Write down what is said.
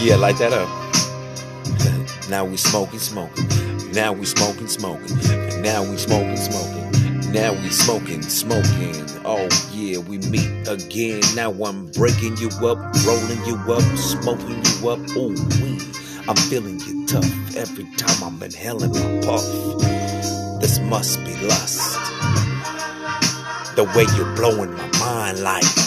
Yeah, light that up. now we smoking, smoking. Now we smoking, smoking. Now we smoking, smoking. Now we smoking, smoking. Oh yeah, we meet again. Now I'm breaking you up, rolling you up, smoking you up. Ooh wee, I'm feeling you tough every time I'm inhaling my puff. This must be lust. The way you're blowing my mind like.